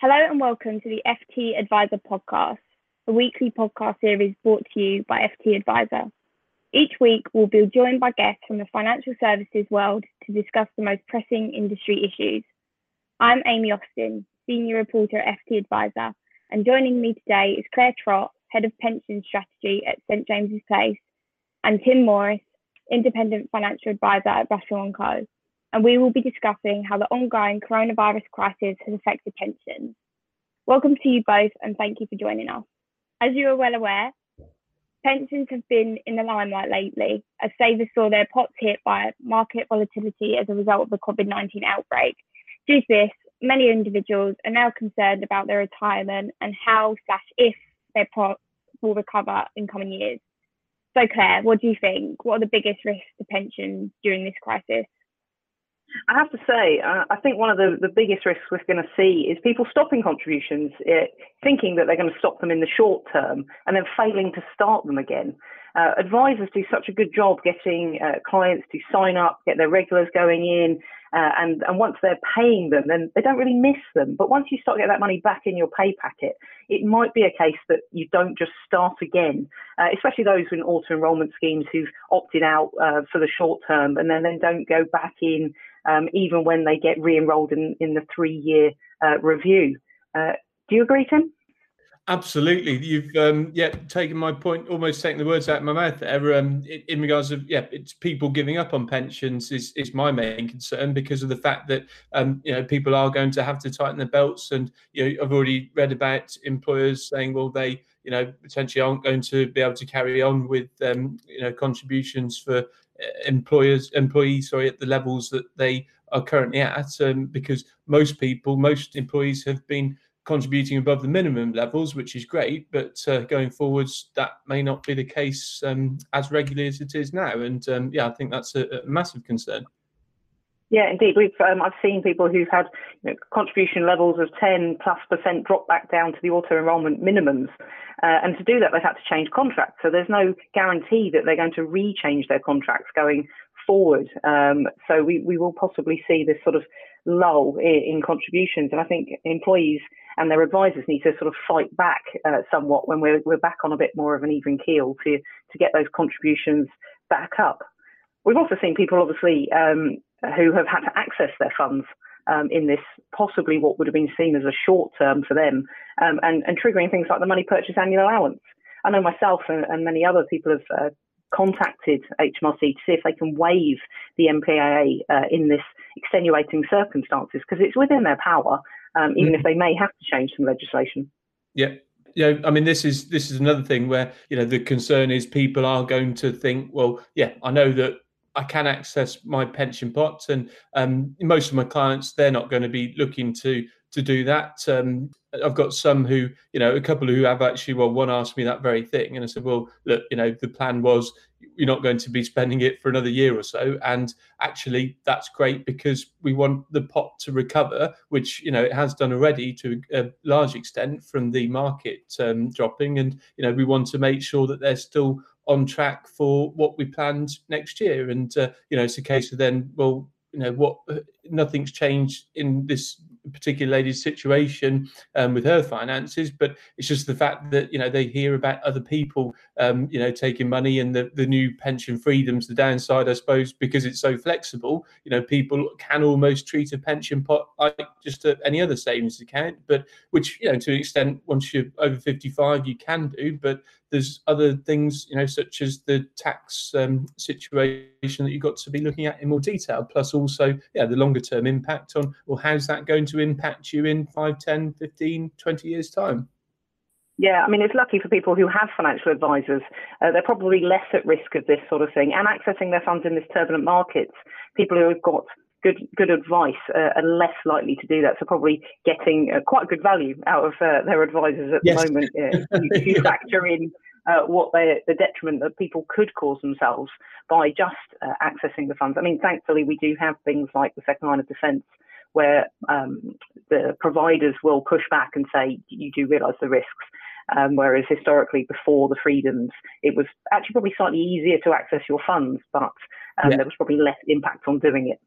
Hello and welcome to the FT Adviser podcast, a weekly podcast series brought to you by FT Adviser. Each week, we'll be joined by guests from the financial services world to discuss the most pressing industry issues. I'm Amy Austin, Senior Reporter at FT Adviser, and joining me today is Claire Trott, Head of Pension Strategy at St James's Place, and Tim Morris, Independent Financial Advisor at Russell & Co and we will be discussing how the ongoing coronavirus crisis has affected pensions. Welcome to you both, and thank you for joining us. As you are well aware, pensions have been in the limelight lately as savers saw their pots hit by market volatility as a result of the COVID 19 outbreak. Due to this, many individuals are now concerned about their retirement and how slash if their pot will recover in coming years. So, Claire, what do you think? What are the biggest risks to pensions during this crisis? I have to say, uh, I think one of the, the biggest risks we're going to see is people stopping contributions, uh, thinking that they're going to stop them in the short term and then failing to start them again. Uh, advisors do such a good job getting uh, clients to sign up, get their regulars going in, uh, and and once they're paying them, then they don't really miss them. But once you start getting that money back in your pay packet, it might be a case that you don't just start again. Uh, especially those in auto enrolment schemes who've opted out uh, for the short term and then then don't go back in um, even when they get re-enrolled in, in the three-year uh, review. Uh, do you agree, Tim? Absolutely, you've um, yeah taken my point, almost taken the words out of my mouth there. Um, in, in, regards of yeah, it's people giving up on pensions is, is my main concern because of the fact that um, you know people are going to have to tighten their belts, and you know I've already read about employers saying well they you know potentially aren't going to be able to carry on with um, you know contributions for employers employees sorry at the levels that they are currently at um, because most people most employees have been contributing above the minimum levels which is great but uh, going forwards that may not be the case um, as regularly as it is now. And um, yeah i think that's a, a massive concern yeah, indeed. We've um, I've seen people who've had you know, contribution levels of 10 plus percent drop back down to the auto enrolment minimums, uh, and to do that they've had to change contracts. So there's no guarantee that they're going to re-change their contracts going forward. Um, so we we will possibly see this sort of lull in, in, contributions, and I think employees and their advisors need to sort of fight back uh, somewhat when we're we're back on a bit more of an even keel to to get those contributions back up. We've also seen people obviously um, who have had to access their funds um, in this possibly what would have been seen as a short term for them um, and, and, triggering things like the money purchase annual allowance. I know myself and, and many other people have uh, contacted HMRC to see if they can waive the MPAA uh, in this extenuating circumstances because it's within their power, um, even mm-hmm. if they may have to change some legislation. Yeah, yeah, I mean, this is this is another thing where you know the concern is people are going to think, well, yeah, I know that I can access my pension pot, and um, most of my clients they're not going to be looking to to do that. Um, I've got some who, you know, a couple who have actually, well, one asked me that very thing, and I said, well, look, you know, the plan was you're not going to be spending it for another year or so, and actually that's great because we want the pot to recover, which you know it has done already to a large extent from the market um, dropping, and you know we want to make sure that they're still on track for what we planned next year, and uh, you know it's a case of then, well, you know what nothing's changed in this particular lady's situation um, with her finances, but it's just the fact that you know they hear about other people, um, you know, taking money and the the new pension freedoms. The downside, I suppose, because it's so flexible, you know, people can almost treat a pension pot like just a, any other savings account, but which you know to an extent, once you're over fifty five, you can do, but there's other things, you know, such as the tax um, situation that you've got to be looking at in more detail. Plus, also, yeah, the longer term impact on, well, how's that going to impact you in 5, 10, 15, 20 years' time? Yeah, I mean, it's lucky for people who have financial advisors. Uh, they're probably less at risk of this sort of thing and accessing their funds in this turbulent markets. People who have got good good advice uh, are less likely to do that. So probably getting uh, quite a good value out of uh, their advisors at yes. the moment. if you factor in uh, what they, the detriment that people could cause themselves by just uh, accessing the funds. I mean, thankfully, we do have things like the second line of defence where um, the providers will push back and say, you do realise the risks. Um, whereas historically, before the freedoms, it was actually probably slightly easier to access your funds, but um, yeah. there was probably less impact on doing it.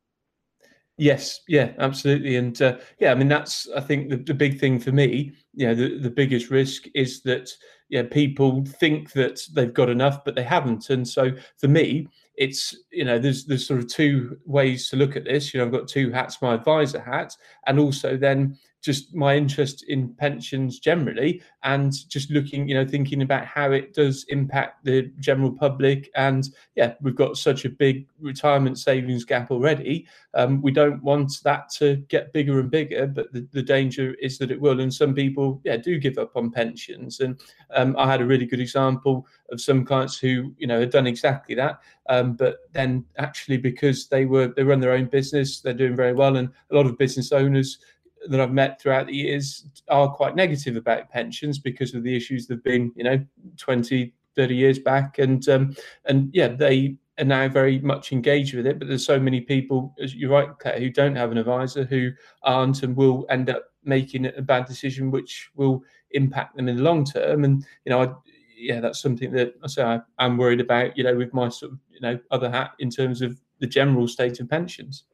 Yes, yeah, absolutely, and uh, yeah, I mean that's I think the, the big thing for me, you know, the, the biggest risk is that yeah, people think that they've got enough, but they haven't, and so for me, it's you know there's there's sort of two ways to look at this. You know, I've got two hats, my advisor hat, and also then just my interest in pensions generally and just looking you know thinking about how it does impact the general public. And yeah we've got such a big retirement savings gap already. Um, we don't want that to get bigger and bigger but the, the danger is that it will. And some people yeah do give up on pensions. And um, i had a really good example of some clients who you know had done exactly that. Um, but then actually because they were they run their own business they're doing very well. And a lot of business owners that I've met throughout the years are quite negative about pensions because of the issues that have been, you know, 20, 30 years back. And um, and yeah, they are now very much engaged with it. But there's so many people, as you're right, Claire, who don't have an advisor, who aren't and will end up making a bad decision, which will impact them in the long term. And you know, I, yeah, that's something that I say I, I'm worried about. You know, with my sort of you know other hat in terms of the general state of pensions.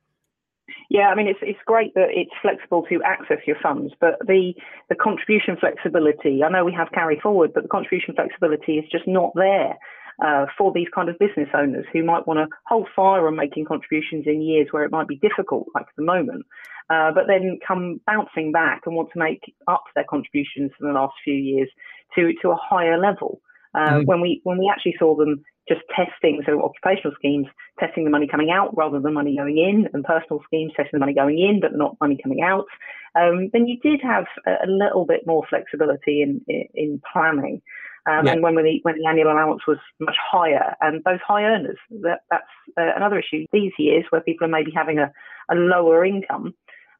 Yeah, I mean it's it's great that it's flexible to access your funds, but the the contribution flexibility. I know we have carry forward, but the contribution flexibility is just not there uh, for these kind of business owners who might want to hold fire on making contributions in years where it might be difficult, like at the moment, uh, but then come bouncing back and want to make up their contributions for the last few years to to a higher level. Uh, mm. When we when we actually saw them just testing, so occupational schemes testing the money coming out rather than money going in, and personal schemes testing the money going in but not money coming out, um, then you did have a, little bit more flexibility in in, in planning. Um, yeah. And when the when the annual allowance was much higher, and those high earners, that, that's uh, another issue. These years where people are maybe having a, a lower income,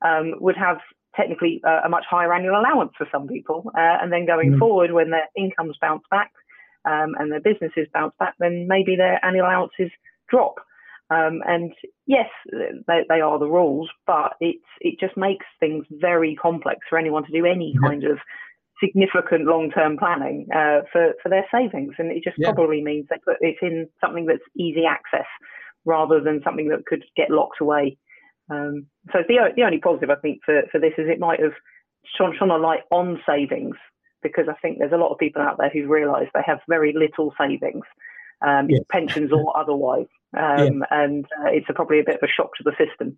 um, would have technically uh, a much higher annual allowance for some people, uh, and then going mm. forward when their incomes bounce back um, and their businesses bounce back, then maybe their annual allowances drop. Um, and yes, they, they, are the rules, but it's it just makes things very complex for anyone to do any yeah. kind of significant long-term planning uh, for for their savings, and it just yeah. probably means they put it in something that's easy access rather than something that could get locked away. Um, so the the only positive I think for for this is it might have shone, shone a light on savings because I think there's a lot of people out there who realise they have very little savings, um, yes. pensions or otherwise, um, yeah. and uh, it's a, probably a bit of a shock to the system.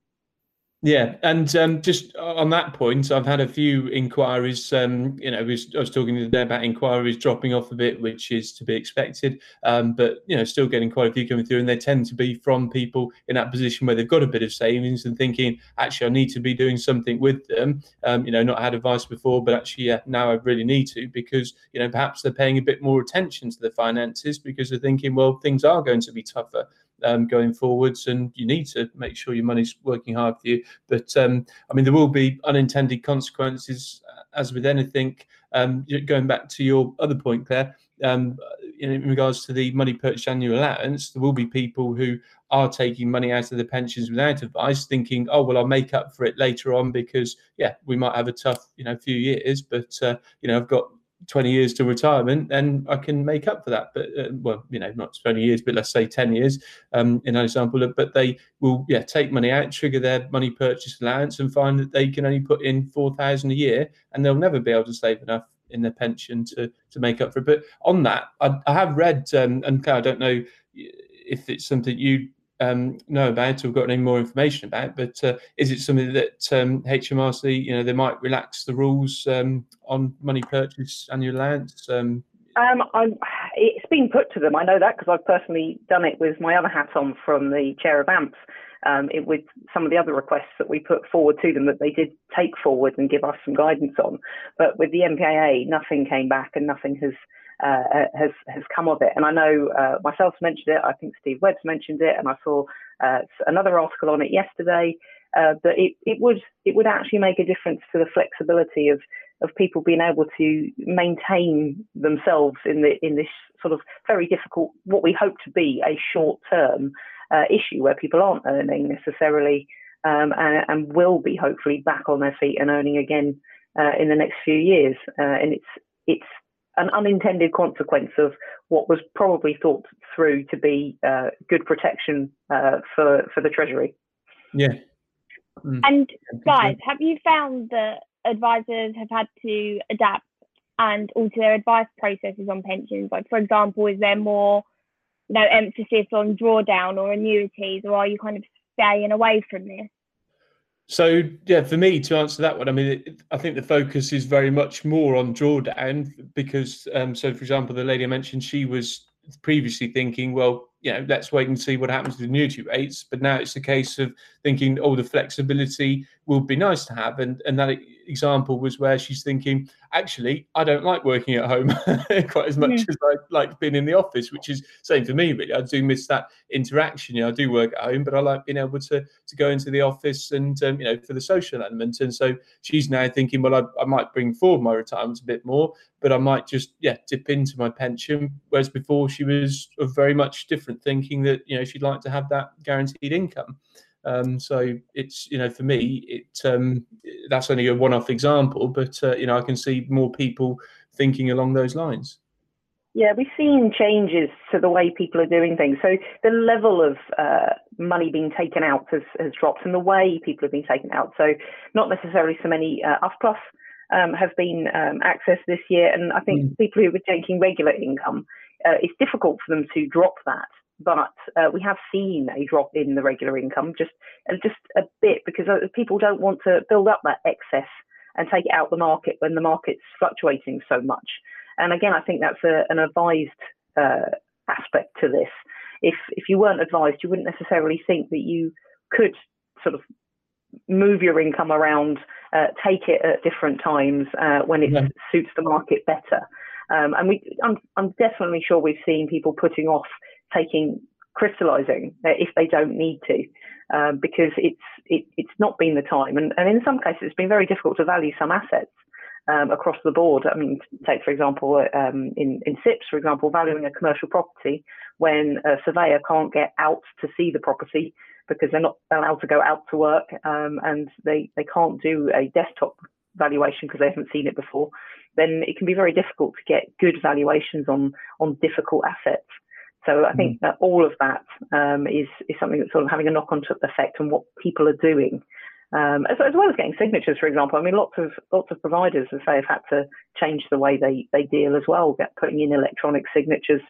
Yeah, and um, just on that point, I've had a few inquiries. Um, you know, I was, I was talking the day about inquiries dropping off a bit, which is to be expected. Um, but you know, still getting quite a few coming through, and they tend to be from people in that position where they've got a bit of savings and thinking, actually, I need to be doing something with them. Um, you know, not had advice before, but actually, yeah, now I really need to because you know perhaps they're paying a bit more attention to the finances because they're thinking, well, things are going to be tougher um, going forwards, and you need to make sure your money's working hard for you. But um, I mean, there will be unintended consequences, uh, as with anything. Um, going back to your other point, Claire, um, in regards to the money purchase annual allowance, there will be people who are taking money out of the pensions without advice, thinking, "Oh, well, I'll make up for it later on because, yeah, we might have a tough, you know, few years, but uh, you know, I've got 20 years to retirement, then I can make up for that. But uh, well, you know, not 20 years, but let's say 10 years um, in an example. But they will, yeah, take money out, trigger their money purchase allowance, and find that they can only put in 4,000 a year, and they'll never be able to save enough in their pension to to make up for it. But on that, I, I have read, um, and I don't know if it's something you um, know about or got any more information about. But uh, is it something that um, HMRC, you know, they might relax the rules um, on money purchase annual allowance? Um, um it's been put to them. I know that because I've personally done it with my other hat on from the chair of AMPS. Um, it, with some of the other requests that we put forward to them that they did take forward and give us some guidance on. But with the MPAA, nothing came back and nothing has uh, has has come of it. And I know uh, myself mentioned it. I think Steve Webb's mentioned it, and I saw uh, another article on it yesterday. Uh, that it, it would it would actually make a difference to the flexibility of of people being able to maintain themselves in the in this sort of very difficult what we hope to be a short term uh, issue where people aren't earning necessarily um, and, and, will be hopefully back on their feet and earning again in the next few years. and it's it's an unintended consequence of what was probably thought through to be uh, good protection uh, for for the Treasury. Yeah. Mm. And guys, have you found that advisors have had to adapt and alter their advice processes on pensions? Like, for example, is there more, you know, emphasis on drawdown or annuities, or are you kind of staying away from this? So yeah, for me to answer that one, I mean, it, I think the focus is very much more on drawdown because, um, so for example, the lady I mentioned, she was previously thinking, well, you know, let's wait and see what happens with new annuity rates. But now it's a case of thinking, oh, the flexibility will be nice to have. And and that example was where she's thinking, actually, I don't like working at home quite as much mm. as I like being in the office, which is same for me, really. I do miss that interaction. You know, I do work at home, but I like being able to to go into the office and um, you know for the social element. And so she's now thinking, well, I, I might bring forward my retirement a bit more, but I might just yeah dip into my pension. Whereas before she was of very much different, thinking that you know she'd like to have that guaranteed income. Um, so it's you know for me it um, that's only a one-off example, but uh, you know I can see more people thinking along those lines. Yeah, we've seen changes to the way people are doing things. So the level of uh, money being taken out has, has, dropped, and the way people have been taken out. So not necessarily so many uh, plus um, have been um, accessed this year, and I think mm. people who were taking regular income, uh, it's difficult for them to drop that but uh, we have seen a drop in the regular income just uh, just a bit because uh, people don't want to build up that excess and take it out the market when the market's fluctuating so much. And again, I think that's a, an advised uh, aspect to this. If if you weren't advised, you wouldn't necessarily think that you could sort of move your income around, uh, take it at different times uh, when it yeah. suits the market better. Um, and we, I'm, I'm definitely sure we've seen people putting off taking crystallizing if they don't need to, um, because it's it, it's not been the time, and, and in some cases it's been very difficult to value some assets um, across the board. I mean, take for example um, in in SIPPs, for example, valuing a commercial property when a surveyor can't get out to see the property because they're not allowed to go out to work, um, and they they can't do a desktop valuation because they haven't seen it before. Then it can be very difficult to get good valuations on on difficult assets. So I think mm. that all of that um, is is something that's sort of having a knock-on effect on what people are doing, um, as, as, well as getting signatures, for example. I mean, lots of lots of providers, as say, have had to change the way they they deal as well, get, putting in electronic signatures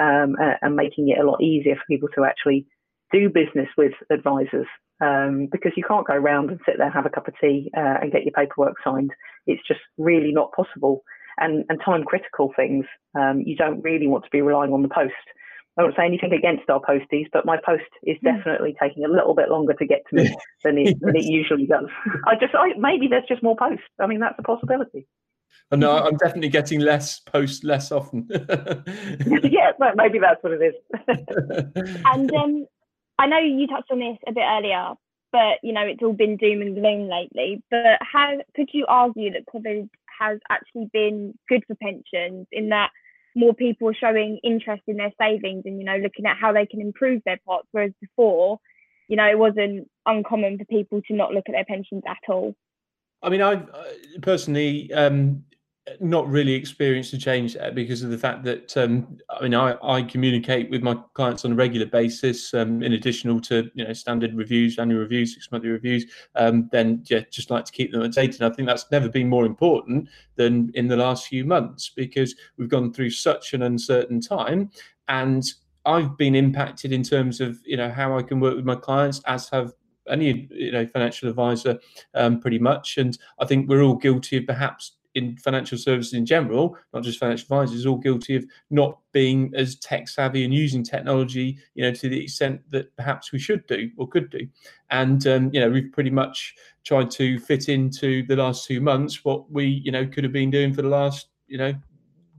um, and, and, making it a lot easier for people to actually do business with advisors. Um, because you can't go around and sit there and have a cup of tea uh, and get your paperwork signed. It's just really not possible. And, and time critical things, um, you don't really want to be relying on the post. I won't say anything against our posties, but my post is hmm. definitely taking a little bit longer to get to me than it, than it usually does. I just, I, maybe there's just more posts. I mean, that's a possibility. Oh, no, I'm definitely getting less posts less often. yeah, well, maybe that's what it is. and um, I know you touched on this a bit earlier, but you know it's all been doom and gloom lately. But how could you argue that COVID has actually been good for pensions in that more people showing interest in their savings and you know looking at how they can improve their pots whereas before you know it wasn't uncommon for people to not look at their pensions at all. I mean i personally um not really experienced a change there because of the fact that um, I mean I, I communicate with my clients on a regular basis um, in additional to you know standard reviews, annual reviews, six monthly reviews. Um, then yeah, just like to keep them updated. and I think that's never been more important than in the last few months because we've gone through such an uncertain time and I've been impacted in terms of you know how I can work with my clients, as have any you know financial advisor, um, pretty much. And I think we're all guilty of perhaps in financial services in general, not just financial advisors, all guilty of not being as tech savvy and using technology, you know, to the extent that perhaps we should do or could do. And um, you know, we've pretty much tried to fit into the last two months what we, you know, could have been doing for the last, you know,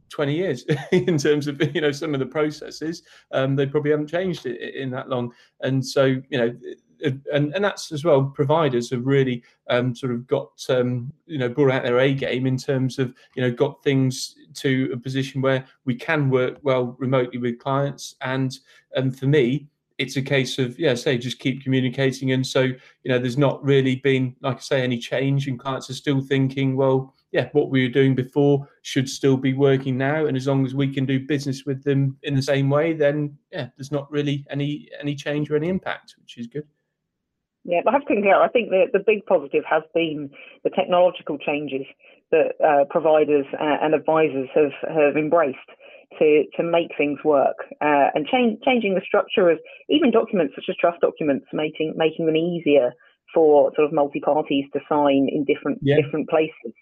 20 years in terms of you know some of the processes um, they probably haven't changed it in that long and so you know and and that's as well. Providers have really um, sort of got um, you know brought out their A game in terms of you know got things to a position where we can work well remotely with clients. And and for me, it's a case of yeah, say just keep communicating. And so you know, there's not really been like I say any change, and clients are still thinking, well, yeah, what we were doing before should still be working now. And as long as we can do business with them in the same way, then yeah, there's not really any any change or any impact, which is good. Yeah, but I have to concur. I think the, the big positive has been the technological changes that uh, providers uh, and advisors have, have embraced to, to make things work uh, and change, changing the structure of even documents such as trust documents, making, making them easier for sort of multi parties to sign in different yeah. different places.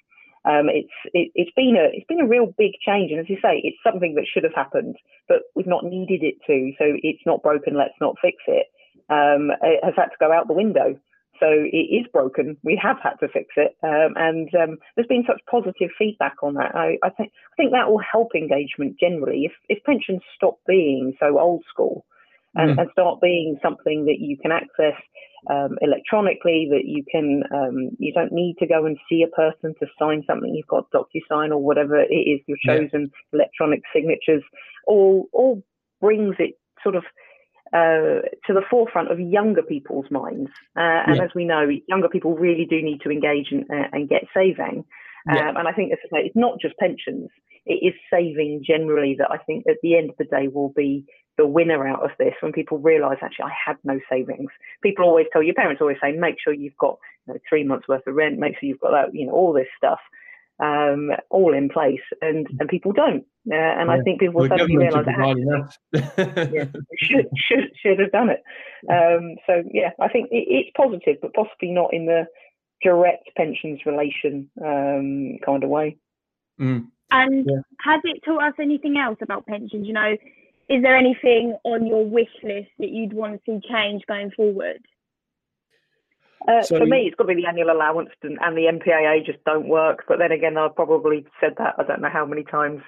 Um, it's it, has been a it's been a real big change, and as you say, it's something that should have happened, but we've not needed it to. So it's not broken. Let's not fix it. Um, it has had to go out the window. So it is broken. We have had to fix it, um, and um, there's been such positive feedback on that. I, I, think I think that will help engagement generally. If if pensions stop being so old school, and, mm. and start being something that you can access um, electronically, that you can, um, you don't need to go and see a person to sign something. You've got DocuSign or whatever it is, your chosen yeah. electronic signatures, all, all brings it sort of uh, to the forefront of younger people's minds. Uh, and yeah. as we know, younger people really do need to engage and, uh, and get saving. Yeah. Um, and I think it's not just pensions, it is saving generally that I think at the end of the day will be the winner out of this when people realize actually I had no savings. People always tell your parents always say, make sure you've got you know, three months worth of rent, make sure you've got that, you know, all this stuff um, all in place, and and people don't. Uh, and yeah. I think people well, suddenly realise that yeah, should should should have done it. Um, so yeah, I think it, it's positive, but possibly not in the direct pensions relation um, kind of way. Mm. And yeah. has it taught us anything else about pensions? You know, is there anything on your wish list that you'd want to see change going forward? Uh, so, for me, it's got to be the annual allowance and, and, the MPAA just don't work. But then again, I've probably said that I don't know how many times.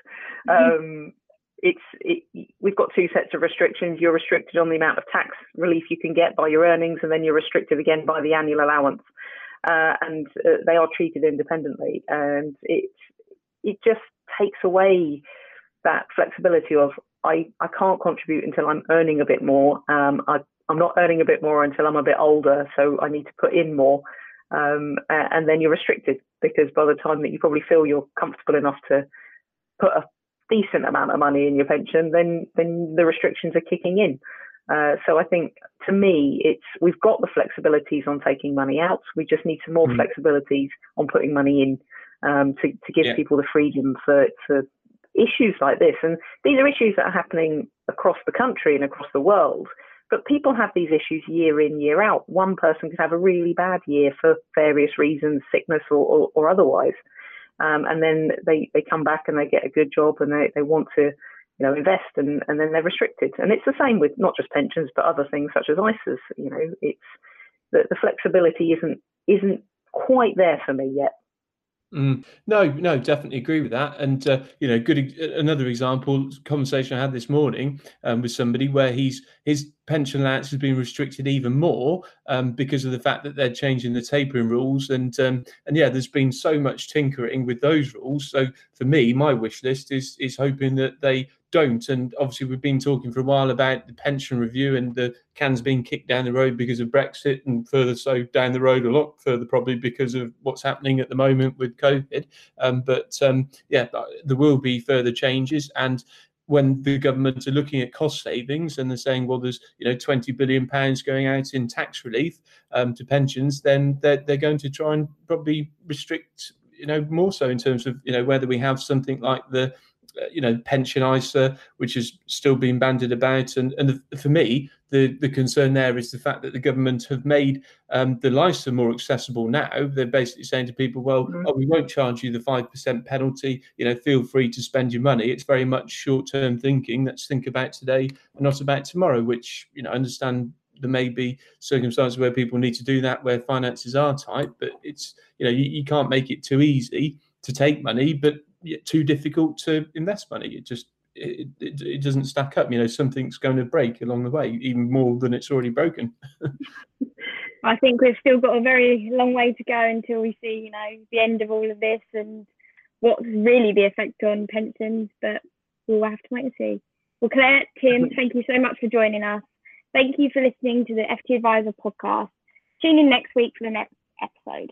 Mm-hmm. Um, it's it, we've got two sets of restrictions. You're restricted on the amount of tax relief you can get by your earnings, and then you're restricted again by the annual allowance. Uh, and uh, they are treated independently, and it it just takes away that flexibility of I, I can't contribute until I'm earning a bit more. Um, I, I'm not earning a bit more until I'm a bit older, so I need to put in more. Um, and then you're restricted because by the time that you probably feel you're comfortable enough to put a decent amount of money in your pension, then then the restrictions are kicking in. Uh, so I think to me, it's we've got the flexibilities on taking money out. We just need some more mm. flexibilities on putting money in um, to to give yeah. people the freedom for for issues like this. And these are issues that are happening across the country and across the world. But people have these issues year in, year out. One person could have a really bad year for various reasons, sickness or, or, or otherwise. Um, and then they, they come back and they get a good job and they, they want to you know, invest and, and then they're restricted. And it's the same with not just pensions, but other things such as ISAs. You know, it's the, the flexibility isn't isn't quite there for me yet. Mm. No, no, definitely agree with that. And uh, you know, good another example conversation I had this morning um, with somebody where he's his pension allowance has been restricted even more um, because of the fact that they're changing the tapering rules. And um, and yeah, there's been so much tinkering with those rules. So for me, my wish list is is hoping that they don't. And obviously, we've been talking for a while about the pension review and the cans being kicked down the road because of Brexit, and further so down the road a lot further probably because of what's happening at the moment with COVID. Um, but um, yeah, there will be further changes and when the government are looking at cost savings and they're saying, well, there's you know 20 billion pounds going out in tax relief um, to pensions, then they're, they're going to try and probably restrict you know more so in terms of you know whether we have something like the you know pension ISA, which is still being banded about. And and the, for me, the the concern there is the fact that the government have made um, the LISA more accessible now. They're basically saying to people, well, mm-hmm. oh, we won't charge you the five percent penalty. You know, feel free to spend your money. It's very much short term thinking. Let's think about today and not about tomorrow. Which you know, I understand there may be circumstances where people need to do that where finances are tight, but it's you know you, you can't make it too easy to take money, but too difficult to invest money. It just it, it, it, doesn't stack up. You know, something's going to break along the way, even more than it's already broken. I think we've still got a very long way to go until we see, you know, the end of all of this and what's really the effect on pensions. But we'll have to wait and see. Well, Claire, Tim, thank you so much for joining us. Thank you for listening to the FT Adviser podcast. Tune in next week for the next episode.